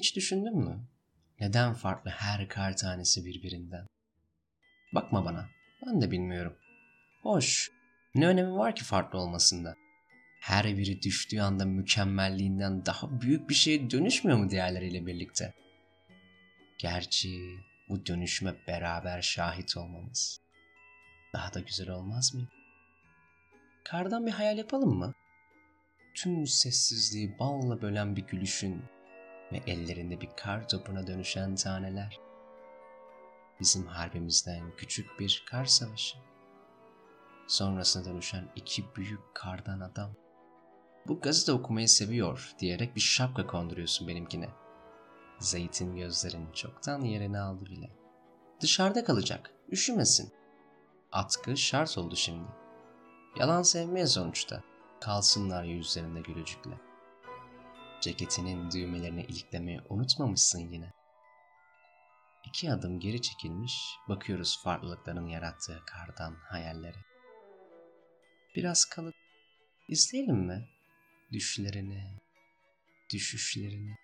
Hiç düşündün mü? Neden farklı her kar tanesi birbirinden? Bakma bana. Ben de bilmiyorum. Hoş. Ne önemi var ki farklı olmasında? Her biri düştüğü anda mükemmelliğinden daha büyük bir şeye dönüşmüyor mu diğerleriyle birlikte? Gerçi bu dönüşme beraber şahit olmamız daha da güzel olmaz mı? Kardan bir hayal yapalım mı? Tüm sessizliği balla bölen bir gülüşün ve ellerinde bir kar topuna dönüşen taneler. Bizim harbimizden küçük bir kar savaşı. Sonrasına dönüşen iki büyük kardan adam. Bu gazete okumayı seviyor diyerek bir şapka konduruyorsun benimkine. Zeytin gözlerin çoktan yerini aldı bile. Dışarıda kalacak, üşümesin. Atkı şart oldu şimdi. Yalan sevmeye sonuçta. Kalsınlar yüzlerinde gülücükle. Ceketinin düğmelerini iliklemeyi unutmamışsın yine. İki adım geri çekilmiş, bakıyoruz farklılıkların yarattığı kardan hayalleri. Biraz kalıp izleyelim mi? Düşlerini, düşüşlerini.